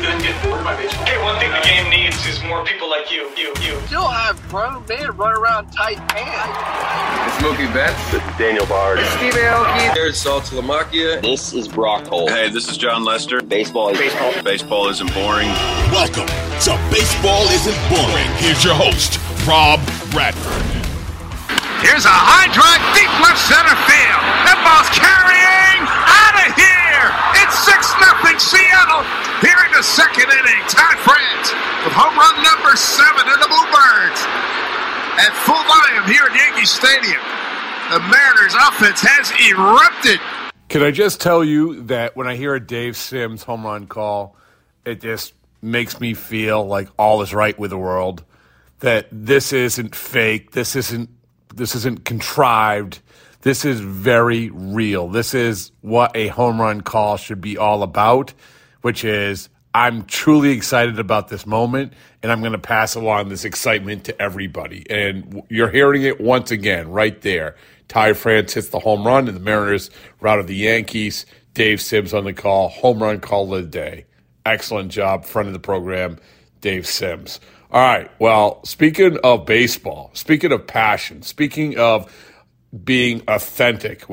Hey, one thing the game needs is more people like you, you, you. Still have grown men run around tight pants. It's Mookie Betts. This is Daniel Bard. It's Steve Aoki. There's Saltalamacchia. This is Brock Holt. Hey, this is Jon Lester. Baseball is Baseball. Baseball isn't boring. Welcome to Baseball Isn't Boring. Here's your host, Rob Bradford. Here's a high drive deep left center field. That ball's carrying out of here. It's 6 nothing Seattle here in the second inning. Ty France with home run number seven in the Bluebirds. At full volume here at Yankee Stadium. The Mariners offense has erupted. Can I just tell you that when I hear a Dave Sims home run call, it just makes me feel like all is right with the world. That this isn't fake. This isn't this isn't contrived. This is very real. This is what a home run call should be all about, which is I'm truly excited about this moment and I'm going to pass along this excitement to everybody. And you're hearing it once again right there. Ty France hits the home run and the Mariners routed the Yankees. Dave Sims on the call. Home run call of the day. Excellent job. Front of the program, Dave Sims. All right. Well, speaking of baseball, speaking of passion, speaking of being authentic,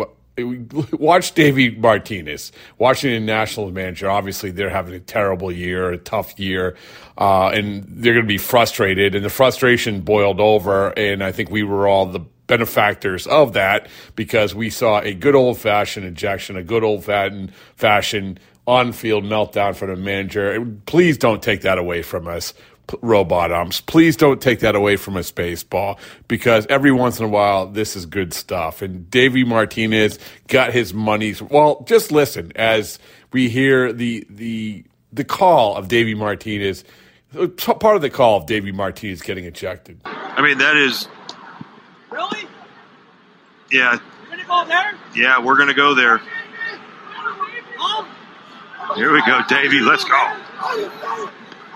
watch Davey Martinez, Washington Nationals manager. Obviously, they're having a terrible year, a tough year, uh, and they're going to be frustrated. And the frustration boiled over, and I think we were all the benefactors of that because we saw a good old fashioned injection, a good old fashioned on field meltdown from the manager. Please don't take that away from us robot umps. Please don't take that away from us, baseball, because every once in a while, this is good stuff. And Davey Martinez got his money's. Well, just listen as we hear the the the call of Davey Martinez. Uh, part of the call of Davey Martinez getting ejected. I mean, that is. Really? Yeah. You're gonna go there? Yeah, we're gonna go there. Here we go, Davey. Let's go.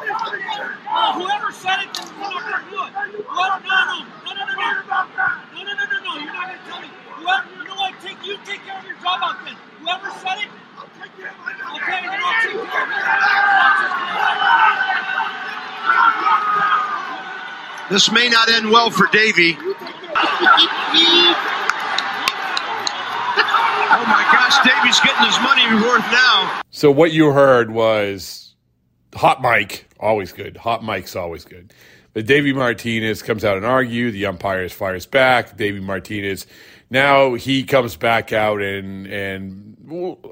Oh whoever said it, then we're not gonna do it. Whoever, no, no, no, no, no, no, no, no, no, no, no, you're not gonna tell me. Whoever, you know what? Take you take care of your job out there. Whoever said it, okay, then I'll take care of it. This may not end well for Davey. Oh my gosh, Davey's getting his money worth now. So what you heard was hot mic, always good. Hot mic's always good. But Davey Martinez comes out and argue. The umpires fires back. Davey Martinez now he comes back out and and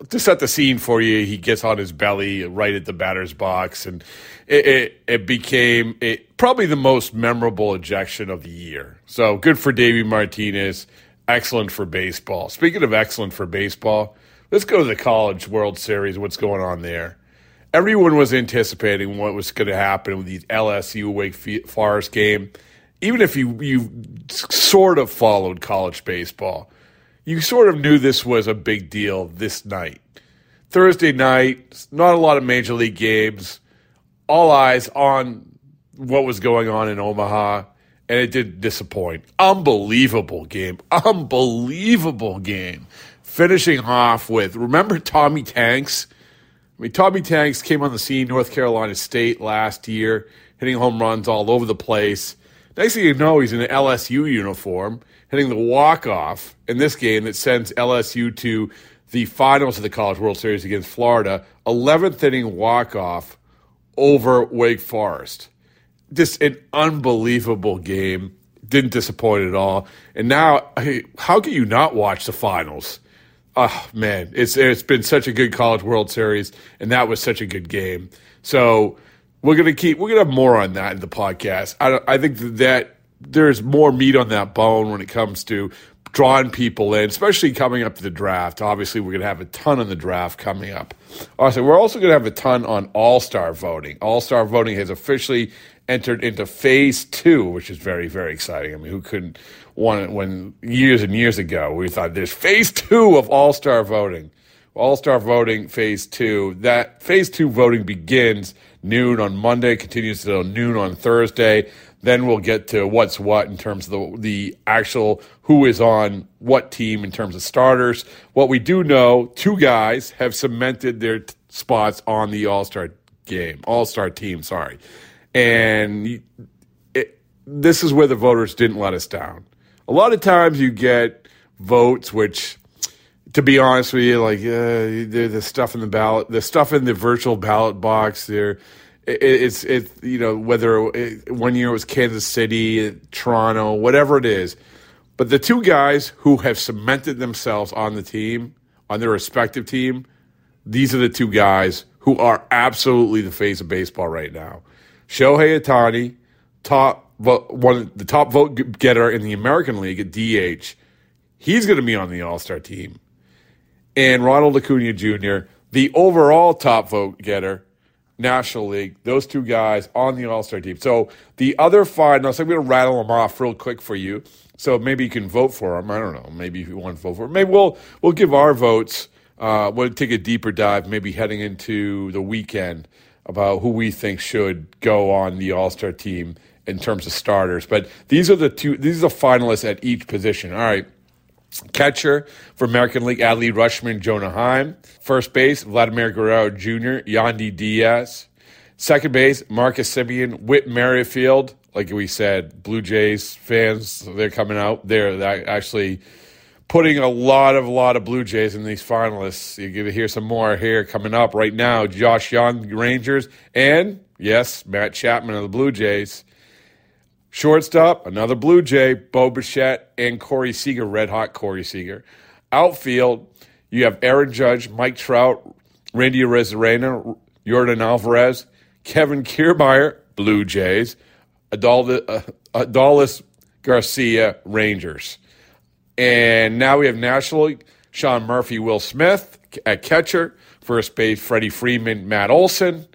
to set the scene for you, he gets on his belly right at the batter's box, and it it, it became it, probably the most memorable ejection of the year. So good for Davey Martinez. Excellent for baseball. Speaking of excellent for baseball, let's go to the College World Series. What's going on there? Everyone was anticipating what was going to happen with the LSU Wake Forest game. Even if you you sort of followed college baseball, you sort of knew this was a big deal this night. Thursday night, not a lot of major league games. All eyes on what was going on in Omaha and it did disappoint. Unbelievable game. Unbelievable game. Finishing off with, remember Tommy Tanks? I mean, Tommy Tanks came on the scene, North Carolina State last year, hitting home runs all over the place. Next thing you know, he's in an LSU uniform, hitting the walk off in this game that sends LSU to the finals of the College World Series against Florida. 11th inning walk off over Wake Forest. Just an unbelievable game. Didn't disappoint at all. And now, how can you not watch the finals? Oh man, it's it's been such a good College World Series, and that was such a good game. So we're gonna keep we're gonna have more on that in the podcast. I I think that there's more meat on that bone when it comes to drawing people in, especially coming up to the draft. Obviously, we're going to have a ton on the draft coming up. Also, we're also going to have a ton on All Star voting. All Star voting has officially entered into phase two, which is very, very exciting. I mean, who couldn't want it when years and years ago we thought there's phase two of All Star voting? All Star voting phase two. That phase two voting begins noon on Monday, continues till noon on Thursday. Then we'll get to what's what in terms of the, the actual who is on what team in terms of starters. What we do know, two guys have cemented their t- spots on the All Star game, All Star team, sorry. And it, this is where the voters didn't let us down. A lot of times you get votes which to be honest with you, like uh, the, stuff in the ballot, the stuff in the virtual ballot box, there, it, it's it you know whether it, one year it was Kansas City, Toronto, whatever it is, but the two guys who have cemented themselves on the team, on their respective team, these are the two guys who are absolutely the face of baseball right now. Shohei Ohtani, top one, the top vote getter in the American League at DH. He's going to be on the All Star team and Ronald Acuna Jr., the overall top vote getter, National League. Those two guys on the All Star team. So the other finalists, I'm going to rattle them off real quick for you. So maybe you can vote for them. I don't know. Maybe if you want to vote for them, maybe we'll we'll give our votes. Uh, we'll take a deeper dive, maybe heading into the weekend about who we think should go on the All Star team in terms of starters. But these are the two. These are the finalists at each position. All right. Catcher for American League, Adley Rutschman, Jonah Heim. First base, Vladimir Guerrero Jr., Yandy Diaz. Second base, Marcus Semien, Whit Merrifield. Like we said, Blue Jays fans, they're coming out. They're actually putting a lot of a lot of Blue Jays in these finalists. You're going to hear some more here coming up right now. Josh Jung, Rangers, and yes, Matt Chapman of the Blue Jays. Shortstop, another Blue Jay, Bo Bichette, and Corey Seager, red hot Corey Seager. Outfield, you have Aaron Judge, Mike Trout, Randy Arozarena, Yordan Alvarez, Kevin Kiermaier, Blue Jays, Adolis, uh, Garcia, Rangers. And now we have National League, Sean Murphy, Will Smith at catcher, first base, Freddie Freeman, Matt Olson,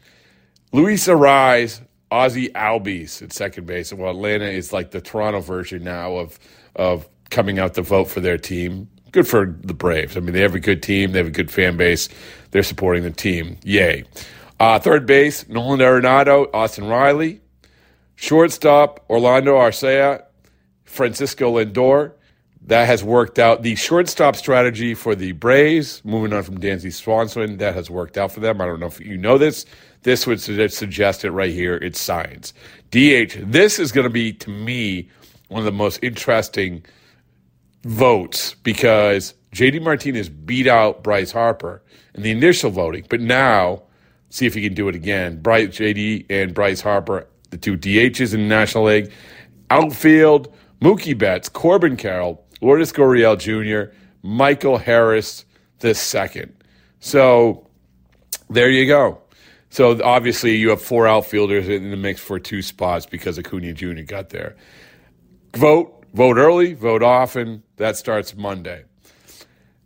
Luis Arraez, Ozzie Albies at second base. Well, Atlanta is like the Toronto version now of of coming out to vote for their team. Good for the Braves. I mean, they have a good team. They have a good fan base. They're supporting the team. Yay. Uh, third base, Nolan Arenado, Austin Riley. Shortstop, Orlando Arcia, Francisco Lindor. That has worked out. The shortstop strategy for the Braves, moving on from Dansby Swanson, that has worked out for them. I don't know if you know this. This would suggest it right here. It's science. DH, this is going to be, to me, one of the most interesting votes because JD Martinez beat out Bryce Harper in the initial voting, but now see if he can do it again. Bryce JD and Bryce Harper, the two DHs in the National League. Outfield, Mookie Betts, Corbin Carroll, Lourdes Gurriel Jr., Michael Harris second. So there you go. So obviously you have four outfielders in the mix for two spots because Acuna Jr. got there. Vote, vote early, vote often. That starts Monday.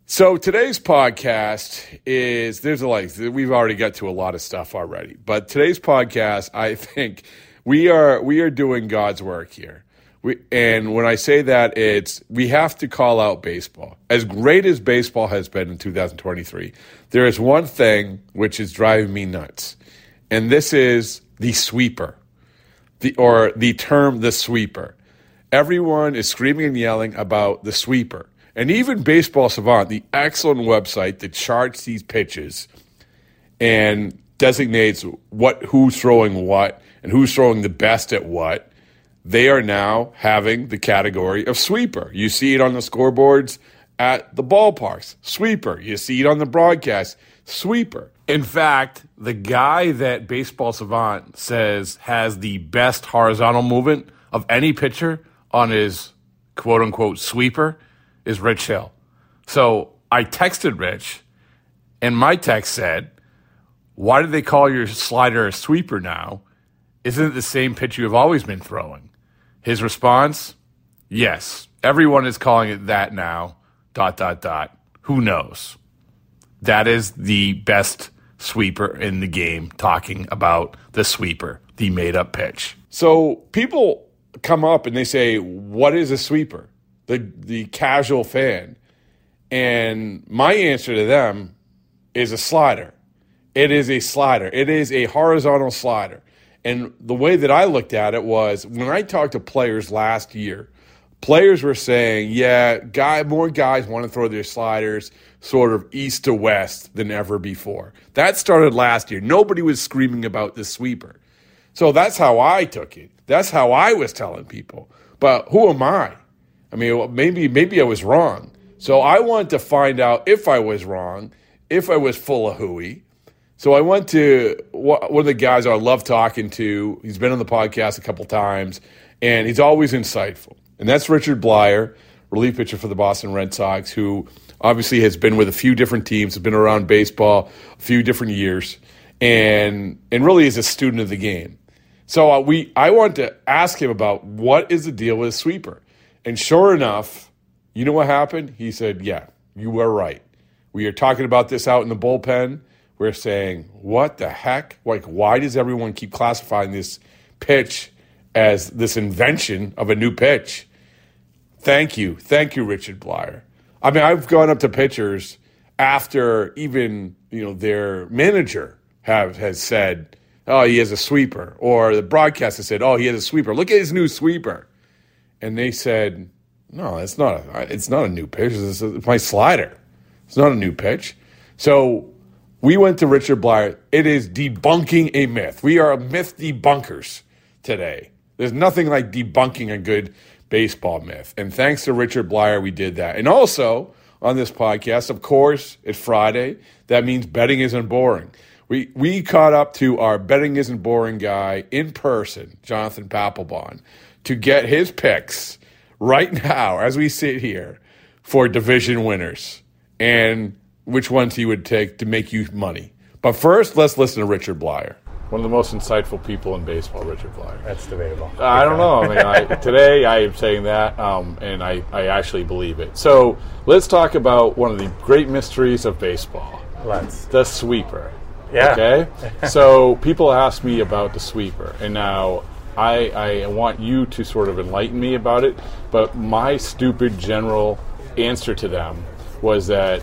So today's podcast is there's a like we've already got to a lot of stuff already, but today's podcast I think we are we are doing God's work here. We, and when I say that, it's we have to call out baseball. As great as baseball has been in 2023, there is one thing which is driving me nuts, and this is the sweeper, the or the term the sweeper. Everyone is screaming and yelling about the sweeper, and even Baseball Savant, the excellent website that charts these pitches and designates what who's throwing what and who's throwing the best at what they are now having the category of sweeper. You see it on the scoreboards at the ballparks, sweeper. You see it on the broadcast, sweeper. In fact, the guy that Baseball Savant says has the best horizontal movement of any pitcher on his quote unquote sweeper is Rich Hill. So I texted Rich, and my text said, Why do they call your slider a sweeper now? Isn't it the same pitch you have always been throwing? His response, Yes, everyone is calling it that now. Dot, dot, dot. Who knows? That is the best sweeper in the game, talking about the sweeper, the made up pitch. So people come up and they say, What is a sweeper? The, the casual fan. And my answer to them is a slider. It is a slider, it is a horizontal slider. And the way that I looked at it was when I talked to players last year, players were saying, yeah, guy, more guys want to throw their sliders sort of east to west than ever before. That started last year. Nobody was screaming about the sweeper. So that's how I took it. That's how I was telling people. But who am I? I mean, maybe maybe I was wrong. So I wanted to find out if I was wrong, if I was full of hooey. So I went to one of the guys I love talking to. He's been on the podcast a couple times, and he's always insightful. And that's Richard Bleier, relief pitcher for the Boston Red Sox, who obviously has been with a few different teams, has been around baseball a few different years, and and really is a student of the game. So uh, we, I wanted to ask him about what is the deal with a sweeper, and sure enough, you know what happened? He said, "Yeah, you were right. We are talking about this out in the bullpen." We're saying, what the heck? Like, why does everyone keep classifying this pitch as this invention of a new pitch? Thank you. Thank you, Richard Bleier. I mean, I've gone up to pitchers after even, you know, their manager have has said, oh, he has a sweeper. Or the broadcaster said, oh, he has a sweeper. Look at his new sweeper. And they said, no, it's not a, it's not a new pitch. It's, it's my slider. It's not a new pitch. So we went to Richard Bleier. It is debunking a myth. We are myth debunkers today. There's nothing like debunking a good baseball myth. And thanks to Richard Bleier, we did that. And also on this podcast, of course, it's Friday. That means betting isn't boring. We, we caught up to our betting isn't boring guy in person, Jonathan Papelbon, to get his picks right now as we sit here for division winners. And which ones he would take to make you money. But first, let's listen to Richard Bleier. One of the most insightful people in baseball, Richard Bleier. That's debatable. I don't know. I mean, I, today I am saying that, um, and I, I actually believe it. So let's talk about one of the great mysteries of baseball. Let's. The sweeper. Yeah. Okay? so people ask me about the sweeper, and now I, I want you to sort of enlighten me about it, but my stupid general answer to them was that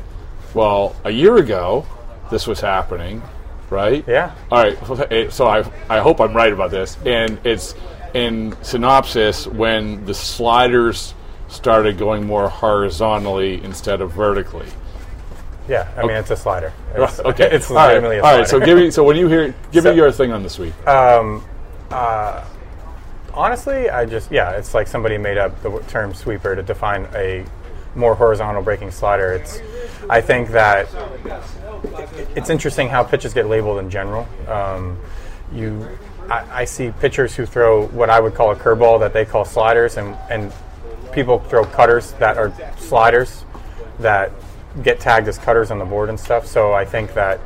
well, a year ago, this was happening, right? Yeah. All right. So I, I hope I'm right about this. And it's in synopsis when the sliders started going more horizontally instead of vertically. Yeah, I mean it's a slider. It's, okay, it's all right. a All slider. right. So give me. So when you hear, give So- me your thing on the sweep. Um, uh, honestly, I just yeah, it's like somebody made up the term sweeper to define a more horizontal breaking slider. It's I think that it's interesting how pitches get labeled in general. Um, you, I, I see pitchers who throw what I would call a curveball that they call sliders, and and people throw cutters that are sliders that get tagged as cutters on the board and stuff. So I think that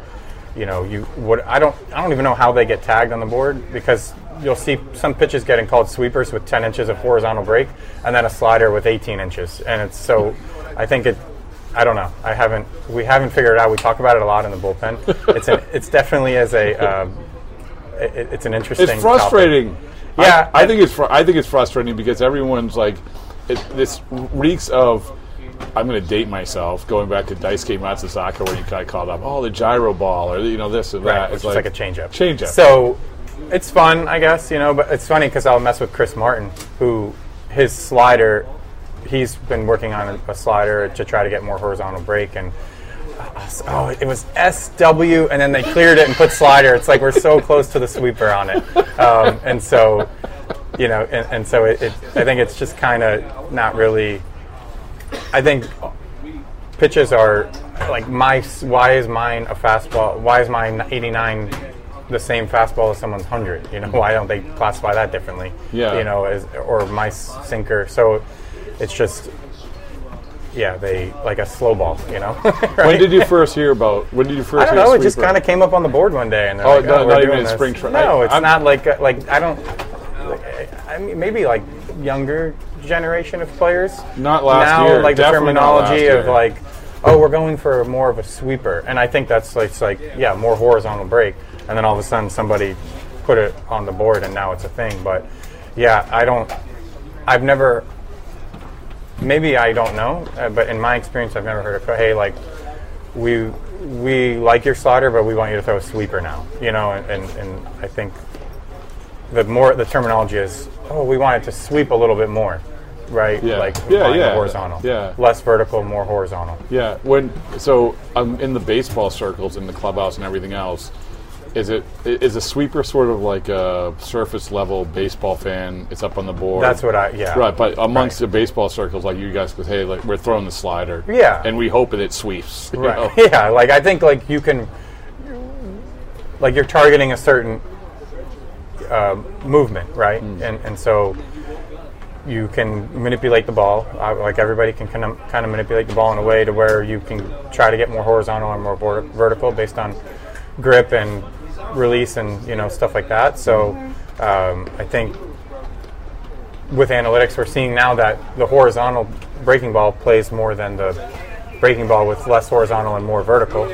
you know you would I don't I don't even know how they get tagged on the board because you'll see some pitches getting called sweepers with 10 inches of horizontal break and then a slider with 18 inches and it's so I think it I don't know I haven't we haven't figured it out we talk about it a lot in the bullpen it's an, it's definitely as a um, it, it's an interesting It's frustrating. topic. yeah I, I think it's fr- I think it's frustrating because everyone's like, it, this reeks of. I'm going to date myself, going back to Daisuke Matsuzaka, where you got called up, oh, the gyro ball, or you know this or that. Right, which is like a changeup. Changeup. So it's fun, I guess, you know, but it's funny because I'll mess with Chris Martin, who his slider, he's been working on a, a slider to try to get more horizontal break, and uh, oh, it was SW, and then they cleared it and put slider. It's like we're so close to the sweeper on it, um, and so you know, and, and so it, it, I think it's just kind of not really. I think pitches are like my. Why is mine a fastball? Why is mine 89 the same fastball as someone's 100? You know, why don't they classify that differently? Yeah. You know, as or my sinker. So it's just. Yeah, they like a slow ball, you know. When did you first hear about? When did you first? I don't hear know. It just kind of came up on the board one day, and Oh, like, no, we're not even in spring tra- No, it's I'm- not like uh, like I don't. Like, I mean, maybe like younger generation of players. Not last now, year, like the definitely not terminology of like, oh, we're going for more of a sweeper, and I think that's like, it's like yeah, more horizontal break, and then all of a sudden somebody put it on the board, and now it's a thing. But yeah, I don't. I've never maybe I don't know, uh, but in my experience, I've never heard of hey, like we we like your slider, but we want you to throw a sweeper now. You know, and, and, and I think the more the terminology is, oh, we want it to sweep a little bit more, right? Yeah. like Yeah, yeah, horizontal, yeah. less vertical, more horizontal. Yeah, when so um, in the baseball circles, in the clubhouse, and everything else, is it is a sweeper sort of like a surface level baseball fan? It's up on the board. That's what I- yeah. Right, but amongst the baseball circles, like you guys, goes, hey, like we're throwing the slider. Yeah. and we hope that it sweeps. Right. know? Yeah, like I think like you can, like you're targeting a certain uh, movement, right? Hmm. And and so you can manipulate the ball. Uh, like everybody can kind of kind of manipulate the ball in a way to where you can try to get more horizontal and more vertical based on grip and release and you know stuff like that. So um, I think with analytics, we're seeing now that the horizontal breaking ball plays more than the breaking ball with less horizontal and more vertical.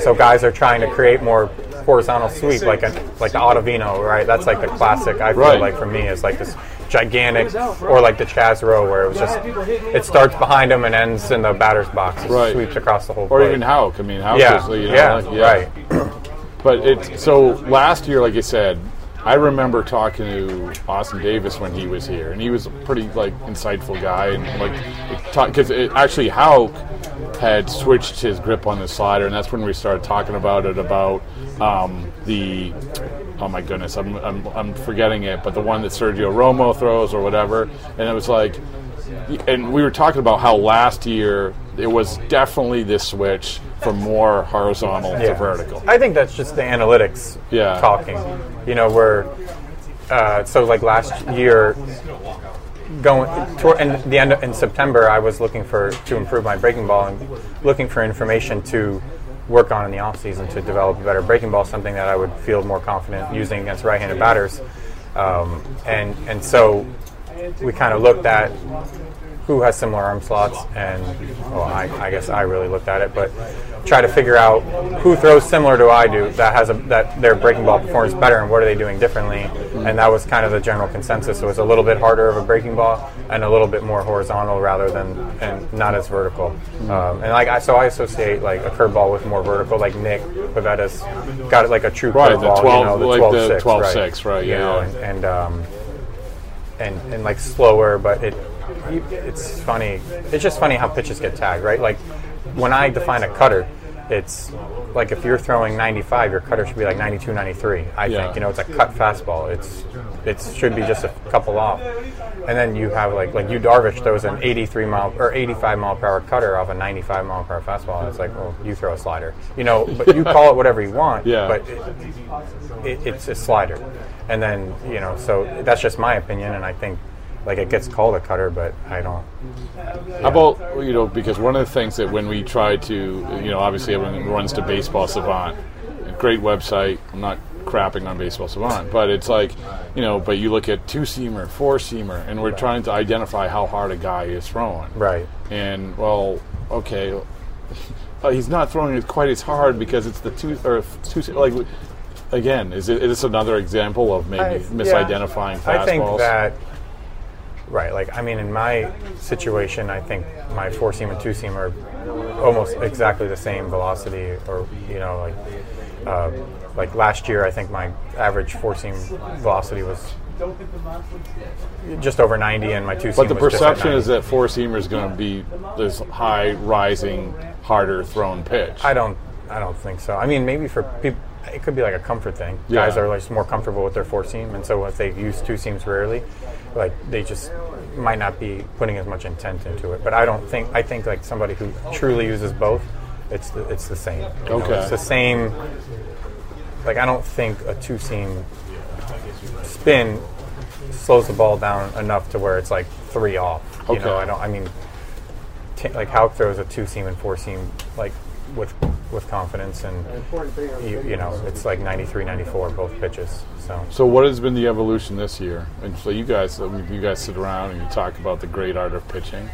So guys are trying to create more horizontal sweep, like a like the Ottavino, right? That's like the classic. I feel Right. like for me is like this gigantic, or like the Chaz Roe, where it was just it starts behind him and ends in the batter's box, It Right. sweeps across the whole. or plate. even Houck. I mean, Houck Yeah, is, you know, yeah, like, right. But it so last year, like I said, I remember talking to Austin Davis when he was here, and he was a pretty like insightful guy, and like because actually Houck had switched his grip on the slider, and that's when we started talking about it about um, the oh my goodness, I'm, I'm I'm forgetting it, but the one that Sergio Romo throws or whatever, and it was like and we were talking about how last year it was definitely this switch from more horizontal to vertical. I think that's just the analytics Yeah. talking. You know, where uh, so like last year, going toward in the end of, in September, I was looking for to improve my breaking ball and looking for information to work on in the off season to develop a better breaking ball, something that I would feel more confident using against right-handed batters. Um, and and so we kind of looked at who has similar arm slots, and well, I, I guess I really looked at it, but try to figure out who throws similar to I do that has a that their breaking ball performs better, and what are they doing differently, and that was kind of the general consensus. It was a little bit harder of a breaking ball and a little bit more horizontal rather than and not as vertical. Um, and like I, so I associate like a curveball with more vertical, like Nick Pivetta's got it like a true Right, the curveball, 12 you know, the like 12 the 6, 12 right. 6, right, You yeah, know, and, and um, and, and like slower, but it you- it's funny. It's just funny how pitches get tagged, right? Like when I define a cutter, it's like if you're throwing 95, your cutter should be like 92, 93. I Yeah. think you know it's a cut fastball. It's it should be just a couple off, and then you have like like you Darvish throws an 83 mile or 85 mile per hour cutter off a 95 mile per hour fastball. And it's like, well, you throw a slider, you know, but you call it whatever you want. Yeah. But it, it, it's a slider, and then you know, so that's just my opinion, and I think like it gets called a cutter, but I don't. How about you know because one of the things that when we try to you know obviously everyone runs to Baseball Savant, a great website. I'm not crapping on Baseball Savant, but it's like you know, but you look at two seamer, four seamer, and we're trying to identify how hard a guy is throwing. Right. And well, okay, he's not throwing it quite as hard because it's the two or two like. Again, is it is this another example of maybe I- misidentifying yeah, fastballs? I think that. Right, like I mean, in my situation, I think my four seam and two seam are almost exactly the same velocity, or you know, like uh, like last year, I think my average four seam velocity was just over 90, and my two seam. But the was just at perception is that four seamer is going to be this high rising, harder thrown pitch. I don't. I don't think so. I mean, maybe for people it could be like a comfort thing. Yeah. Guys are like more comfortable with their four seam, and so if they use two seams rarely, like they just might not be putting as much intent into it. But I don't think I think like somebody who truly uses both, it's the, it's the same. you know, Okay. it's the same. Like I don't think a two seam spin slows the ball down enough to where it's like three off. You know, I don't. I mean, t- like Houck throws a two seam and four seam like with with confidence, and you, you know it's like 93, 94 both pitches. So So what has been the evolution this year? And so you guys, I mean, you guys sit around and you talk about the great art of pitching.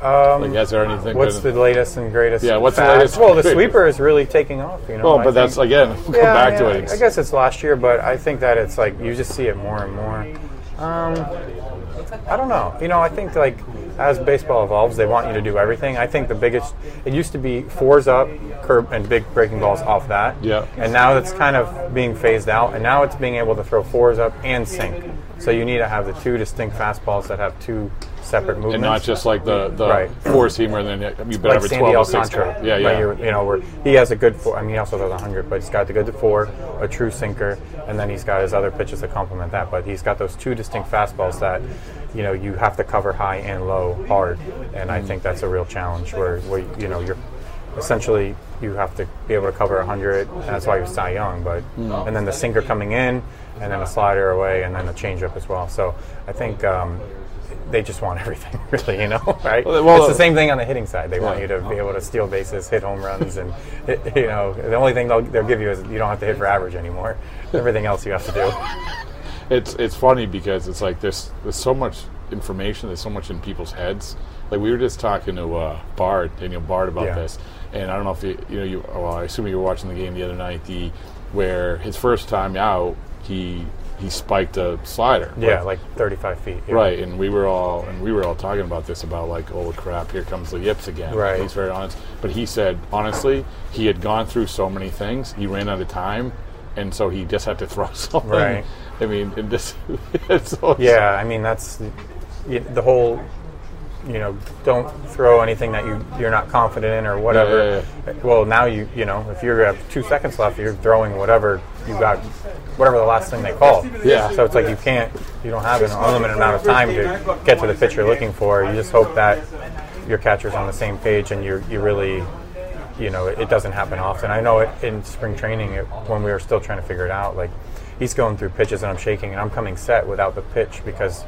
Um, like, is there anything? What's been- the latest and greatest? Yeah, what's the latest Well, the sweeper is really taking off. You know. Well, I but that's think- again, we'll come Yeah, to it. I guess it's last year, but I think that it's like you just see it more and more. Um, I don't know. You know, I think like as baseball evolves, they want you to do everything. I think the biggest it used to be fours up, curb, and big breaking balls off that. Yeah. And now it's kind of being phased out, and now it's being able to throw fours up and sink. So you need to have the two distinct fastballs that have two separate movements, and not just like the the Right. four seamer, then you better like have a twelve or six. Yeah, Right, yeah. you're- you know, where he has a good four. I mean, he also does 100, but he's got the good four, a true sinker, and then he's got his other pitches to complement that. But he's got those two distinct fastballs that, you know, you have to cover high and low hard, and I think that's a real challenge. Where, where you know, you're essentially you have to be able to cover 100, and that's why you're Cy Young. But Mm. and then the sinker coming in, and then a slider away, and then a changeup as well. So I think. Um, they just want everything, really, you know, right? Well, well, it's the same thing on the hitting side. They want you to be able to steal bases, hit home runs, and hit, you know the only thing they'll, they'll give you is you don't have to hit for average anymore. Everything else you have to do. it's it's funny because it's like there's there's so much information, there's so much in people's heads. Like we were just talking to uh, Bard, Daniel Bard, about Yeah. this, and I don't know if you you know you. Well, I assume you were watching the game the other night. The where his first time out, he he spiked a slider. Yeah, like 35 feet. yeah. Right, and we were all and we were all talking about this about like, oh crap, here comes the yips again. Right. He's very honest, but he said honestly, he had gone through so many things, he ran out of time, and so he just had to throw something. Right. I mean, this, it's so Yeah, I mean that's the whole. You know, don't throw anything that you you're not confident in or whatever. Yeah, Well, now you you know if you have two seconds left, you're throwing whatever you got, whatever the last thing they call. Yeah. So it's like you can't, you don't have an unlimited amount of time to get to the pitch you're looking for. You just hope that your catcher's on the same page and you you really, you know, it, it doesn't happen often. I know it in spring training it, when we were still trying to figure it out, like. He's going through pitches and I'm shaking and I'm coming set without the pitch because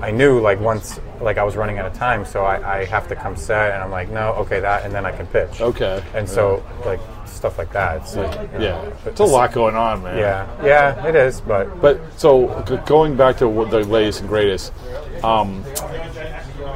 I knew like once like I was running out of time so I, I have to come set and I'm like no okay that and then I can pitch. Okay. and so like stuff like that it's like, you know, yeah, it's a lot going on, man. yeah. Yeah it is but But so g- going back to what the latest and greatest, um,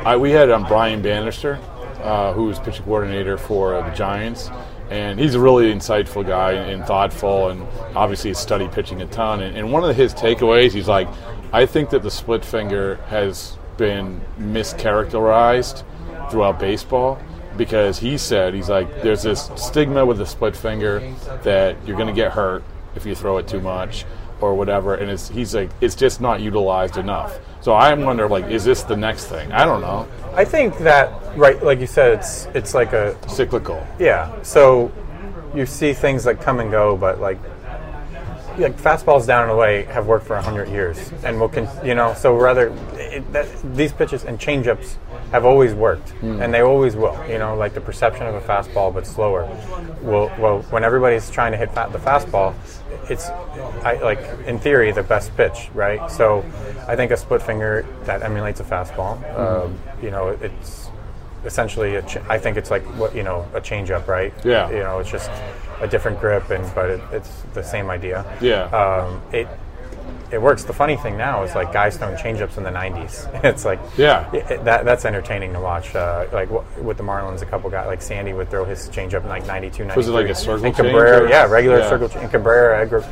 I, we had um, Brian Bannister, uh, who was pitching coordinator for uh, the Giants, and he's a really insightful guy and, thoughtful, and obviously he's studied pitching a ton. And, and one of his takeaways, he's like, I think that the split finger has been mischaracterized throughout baseball because he said he's like there's this stigma with the split finger that you're going to get hurt if you throw it too much or whatever and it's he's like it's just not utilized enough so i'm wondering like is this the next thing? I don't know. I think that right like you said it's it's like a cyclical. Yeah. So you see things like come and go but like like fastballs down and away have worked for 100 years and will con- you know so rather it, that, these pitches and changeups have always worked and they always will you know like the perception of a fastball but slower. Will well when everybody's trying to hit fa- the fastball it's I, like in theory the best pitch right? So I think a split finger that emulates a fastball um, you know it's essentially a ch- I think it's like what you know a changeup right? Yeah. you know it's just a different grip and but it, it's the same idea. Yeah. um, it it works. The funny thing now is like guys throwing changeups in the 90s it's like Yeah. it- that that's entertaining to watch uh, like w- with the Marlins a couple guys like Sandy would throw his changeup in like 92 93 Was it like a circle and Cabrera or- yeah regular Yeah. circle change and Cabrera Edgar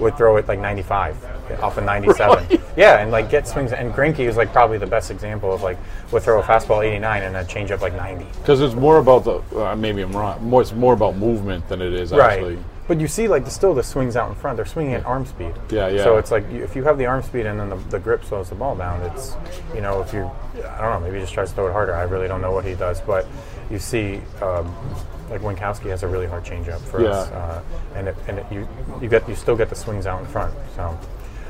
would throw it like 95 off of 97 yeah and like get swings and Greinke is like probably the best example of like would throw a fastball 89 and a changeup like 90 because it's more about the uh, maybe i'm wrong more it's more about movement than it is actually Right. But you see, like, the, still the swings out in front. They're swinging at arm speed. Yeah, yeah. So it's like you, if you have the arm speed and then the, the grip slows the ball down, it's you know if you I don't know maybe he just tries to throw it harder. I really don't know what he does, but you see um, like Winckowski has a really hard changeup for Yeah. us, uh, and it, and it, you you get you still get the swings out in front. So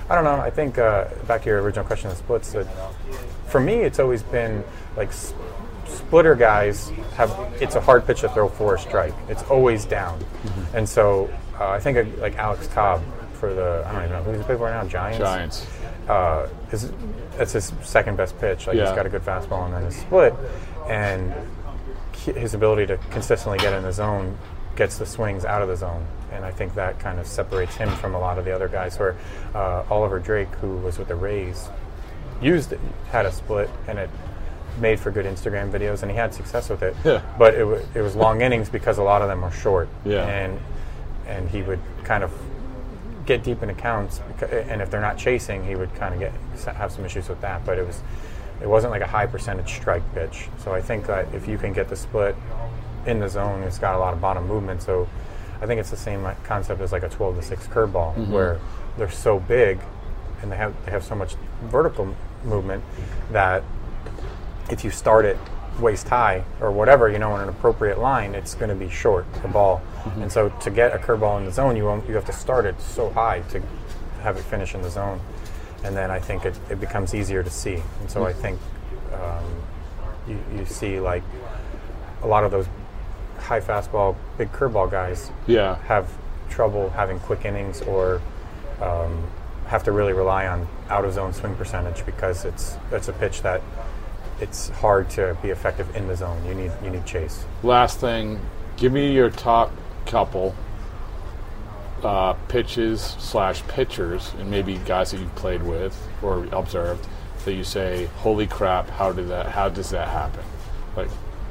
I don't know. I think uh, back to your original question of splits. For me, it's always been like splitter guys have. It's a hard pitch to throw for a strike. It's always down, Mm-hmm. and so uh, I think uh, like Alex Cobb for the I don't even know who's he play for now. Giants. Giants. Uh, is that's his second best pitch. Like Yeah. he's got a good fastball and then his split, and his ability to consistently get in the zone gets the swings out of the zone. And I think that kind of separates him from a lot of the other guys. Where uh, Oliver Drake, who was with the Rays, used it, had a split, and it made for good Instagram videos, and he had success with it. Yeah. But it, w- it was long innings because a lot of them were short. Yeah. And and he would kind of get deep in accounts, and if they're not chasing, he would kind of get have some issues with that. But it was it wasn't like a high percentage strike pitch. So I think that if you can get the split in the zone, it's got a lot of bottom movement. So I think it's the same concept as like a 12 to 6 curveball, Mhm. where they're so big and they have they have so much vertical movement that if you start it waist high or whatever, you know, in an appropriate line, it's going to be short the ball. And so to get a curveball in the zone, you won't, you have to start it so high to have it finish in the zone, and then I think it, it becomes easier to see. And so I think um, you, you see like a lot of those high fastball, big curveball guys Yeah. have trouble having quick innings or um, have to really rely on out of zone swing percentage because it's it's a pitch that it's hard to be effective in the zone. You need you need chase. Last thing, give me your top couple uh, pitches slash pitchers, and maybe guys that you've played with or observed that you say, "Holy crap! How did that? How does that happen?" Like,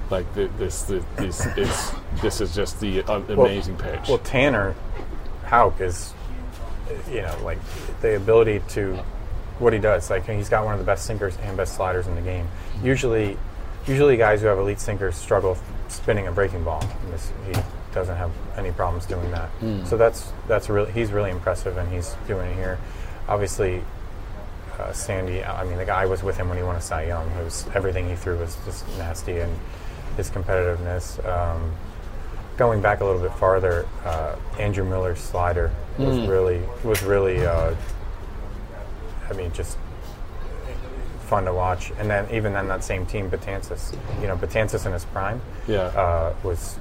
like th- this, this, this, it's, this is just the uh, amazing pitch. Well, Tanner Houck is, you know, like the ability to what he does. Like he's got one of the best sinkers and best sliders in the game. Usually, usually guys who have elite sinkers struggle spinning a breaking ball. He doesn't have any problems doing that. Hmm. So that's that's really he's really impressive, and he's doing it here. Obviously, uh, Sandy. I mean, the guy was with him when he won a Cy Young. It was everything he threw was just nasty, and his competitiveness. Um, going back a little bit farther, uh, Andrew Miller's slider was Mm. really was really. Uh, I mean, just fun to watch. And then even then, that same team, Betances. You know, Betances in his prime. Yeah. Uh, was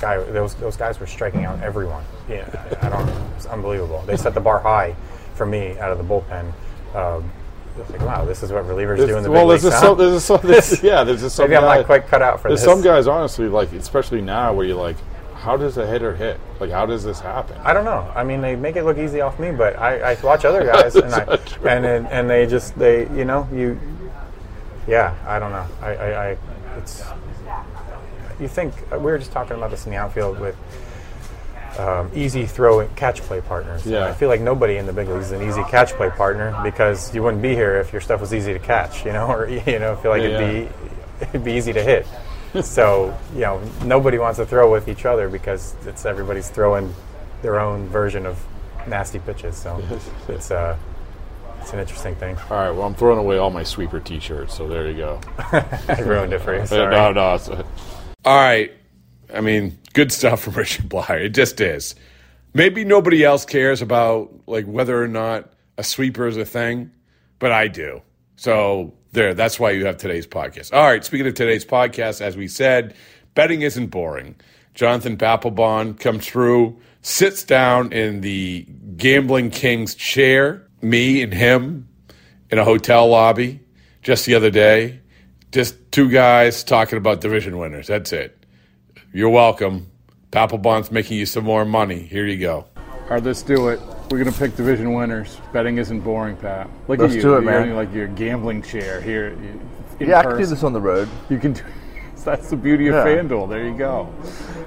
guy. Those those guys were striking out everyone. Yeah, I don't. It's unbelievable. They set the bar high for me out of the bullpen. Um, like, wow, this is what relievers There's- do in the well, big there's leagues, some, there's a some, there's, yeah, there's just some Maybe I'm not quite cut out for there's this. some guys, honestly, like especially now, where you're like, how does a hitter hit? Like, how does this happen? I don't know. I mean, they make it look easy off me, but I, I watch other guys, and I, and then- and they just they you know you, yeah, I don't know. I, I, I it's you think we were just talking about this in the outfield with um, easy throw catch play partners. Yeah. I feel like nobody in the big leagues is an easy catch play partner because you wouldn't be here if your stuff was easy to catch, you know, or you know, feel like Yeah, it'd be it'd be easy to hit. So you know, nobody wants to throw with each other because it's everybody's throwing their own version of nasty pitches. So it's uh, it's an interesting thing. All right, well, I'm throwing away all my sweeper T-shirts, so there you go. I ruined it for you. Sorry. No, no. All right. I mean, good stuff from Richard Bleier. It just is. Maybe nobody else cares about like whether or not a sweeper is a thing, but I do. So there, that's why you have today's podcast. All right. Speaking of today's podcast, as we said, betting isn't boring. Jonathan Papelbon comes through, sits down in the gambling king's chair, me and him in a hotel lobby just the other day. Just two guys talking about division winners. That's it. You're welcome. Papelbon's making you some more money. Here you go. All right, let's do it. We're gonna pick division winners. Betting isn't boring, Pat. Look Let's at you. do it, You're man. in, like your gambling chair here. in Yeah, I can do person. this on the road. You can do. It. That's the beauty of Yeah. FanDuel. There you go.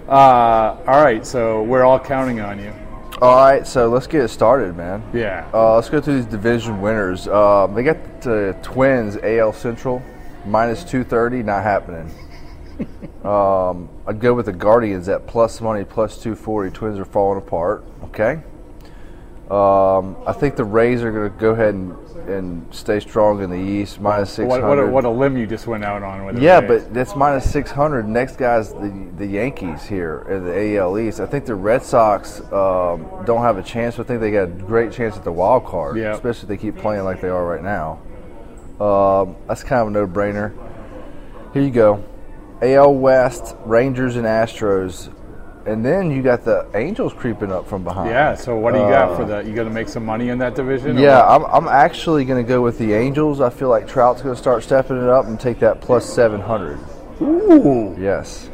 Uh, all right, so we're all counting on you. All right, so let's get it started, man. Yeah. Uh, let's go through these division winners. Um, they got the Twins AL Central minus two thirty, not happening. um, I'd go with the Guardians at plus money plus two forty. Twins are falling apart. Okay. Um, I think the Rays are going to go ahead and, and stay strong in the East, minus 600. What, what, a, what a limb you just went out on with it. Yeah, but that's minus 600. Next guy's the, the Yankees here in the AL East. I think the Red Sox um, don't have a chance, but I think they got a great chance at the wild card, Yeah. especially if they keep playing like they are right now. Um, that's kind of a no brainer. Here you go AL West, Rangers, and Astros. And then you got the Angels creeping up from behind. Yeah, so what do you got Uh, for that? You going to make some money in that division? yeah. I'm, I'm actually going to go with the Angels. I feel like Trout's going to start stepping it up and take that plus 700. Ooh. Yes.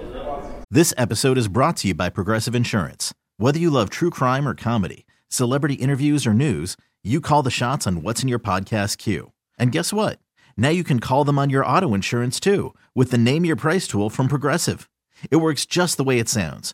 This episode is brought to you by Progressive Insurance. Whether you love true crime or comedy, celebrity interviews or news, you call the shots on what's in your podcast queue. And guess what? Now you can call them on your auto insurance too with the Name Your Price tool from Progressive. It works just the way it sounds.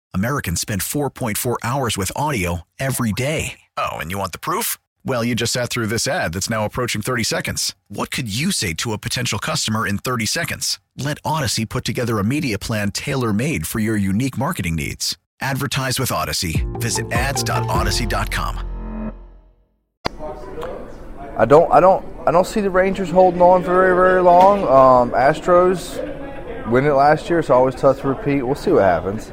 Americans spend 4.4 hours with audio every day. Oh, and you want the proof? Well, you just sat through this ad that's now approaching 30 seconds. What could you say to a potential customer in 30 seconds? Let Audacy put together a media plan tailor made for your unique marketing needs. Advertise with Audacy. Visit ads.audacy.com. I don't, I don't, I don't see the Rangers holding on very, very long. Um, Astros win it last year. It's always tough to repeat. We'll see what happens.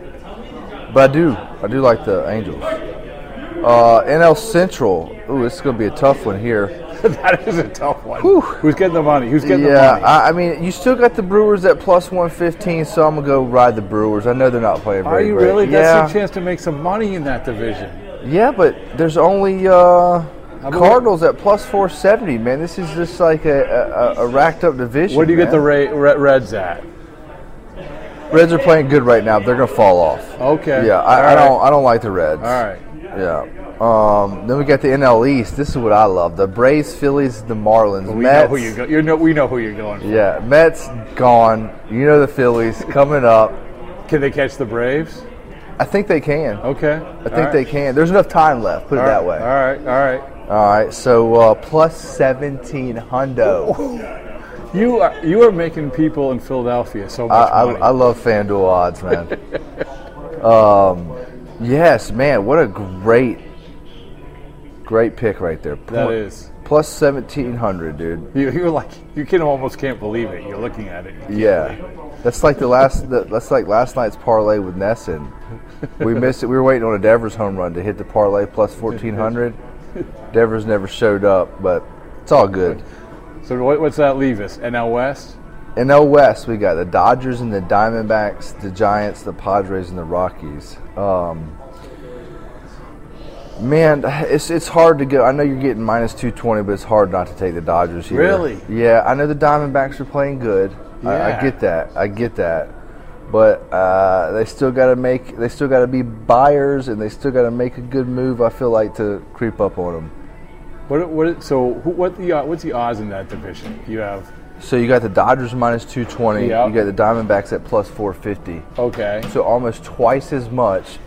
But I do, I do like the Angels. Uh, NL Central. Ooh, this is going to be a tough one here. that is a tough one. Who's getting the money? Who's getting yeah, the money? I, I mean, you still got the Brewers at plus one fifteen, so I'm gonna go ride the Brewers. I know they're not playing very Are you great. really? Yeah, That's your chance to make some money in that division. yeah, but there's only uh, Cardinals at plus four seventy. Man, this is just like a, a, a racked up division. Where do you get the Reds at? Reds are playing good right now. But they're gonna fall off. Okay. Yeah, I, I don't. I don't like the Reds. All right. Yeah. Um, then we got the NL East. This is what I love: the Braves, Phillies, the Marlins. We Mets. know who you go. You know, we know who you're going for. Yeah, Mets gone. You know the Phillies coming up. Can they catch the Braves? I think they can. Okay. I think they can. There's enough time left. Put it that way. All right. All right. All right. So uh, plus seventeen hundo. You are you are making people in Philadelphia so I, much I, money. I love FanDuel odds, man. um, yes, man. What a great, great pick right there. That is. plus seventeen hundred, dude. You, you're like you can almost can't believe it. You're looking at it. Yeah, it. that's like the last. The, that's like last night's parlay with Nesson. We missed it. We were waiting on a Devers home run to hit the parlay plus fourteen hundred. Devers never showed up, but it's all good. So what, what's that leave us? NL West. NL West, we got the Dodgers and the Diamondbacks, the Giants, the Padres, and the Rockies. Um, man, it's it's hard to go. I know you're getting minus two twenty, but it's hard not to take the Dodgers here. Really? Yeah, I know the Diamondbacks are playing good. I, I get that. I get that. But uh, they still got to make. They still got to be buyers, and they still got to make a good move. I feel like to creep up on them. What what? So who, what the uh, what's the odds in that division? You have So you got the Dodgers minus two twenty. Yep. You got the Diamondbacks at plus four fifty. okay. So almost twice as much.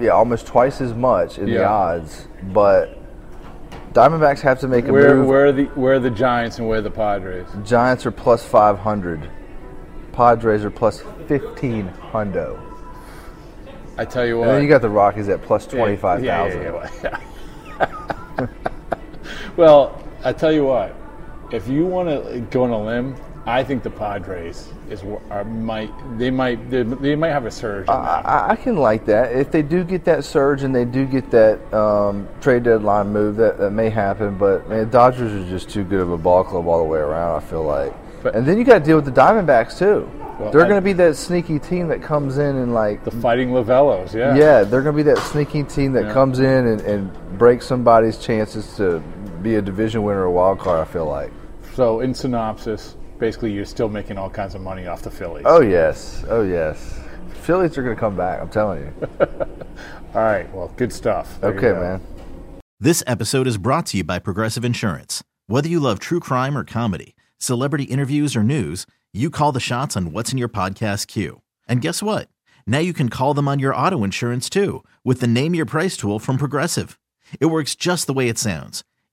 Yeah, almost twice as much in the odds. But Diamondbacks have to make a Where move. where are the where are the Giants and where are the Padres? Giants are plus five hundred. Padres are plus fifteen hundo. I tell you what. And then you got the Rockies at 25,000. Yeah, yeah, yeah, yeah. well, I tell you what. If you want to go on a limb, I think the Padres is are, might they might they, they might have a surge. I, I- can like that. If they do get that surge and they do get that um, trade deadline move, that, that may happen. But man, Dodgers are just too good of a ball club all the way around. I feel like. and then you got to deal with the Diamondbacks too. Well, they're going to be that sneaky team that comes in and like the Fighting Lavellos, yeah. Yeah, they're going to be that sneaky team that Yeah. comes in and, and breaks somebody's chances to be a division winner or wild card. I feel like. So in synopsis, basically you're still making all kinds of money off the Phillies. Oh yes, oh yes. Phillies are going to come back. I'm telling you. All right. Well, good stuff. There Okay, go. man. This episode is brought to you by Progressive Insurance. Whether you love true crime or comedy, celebrity interviews or news, you call the shots on what's in your podcast queue. And guess what? Now you can call them on your auto insurance too with the Name Your Price tool from Progressive. It works just the way it sounds.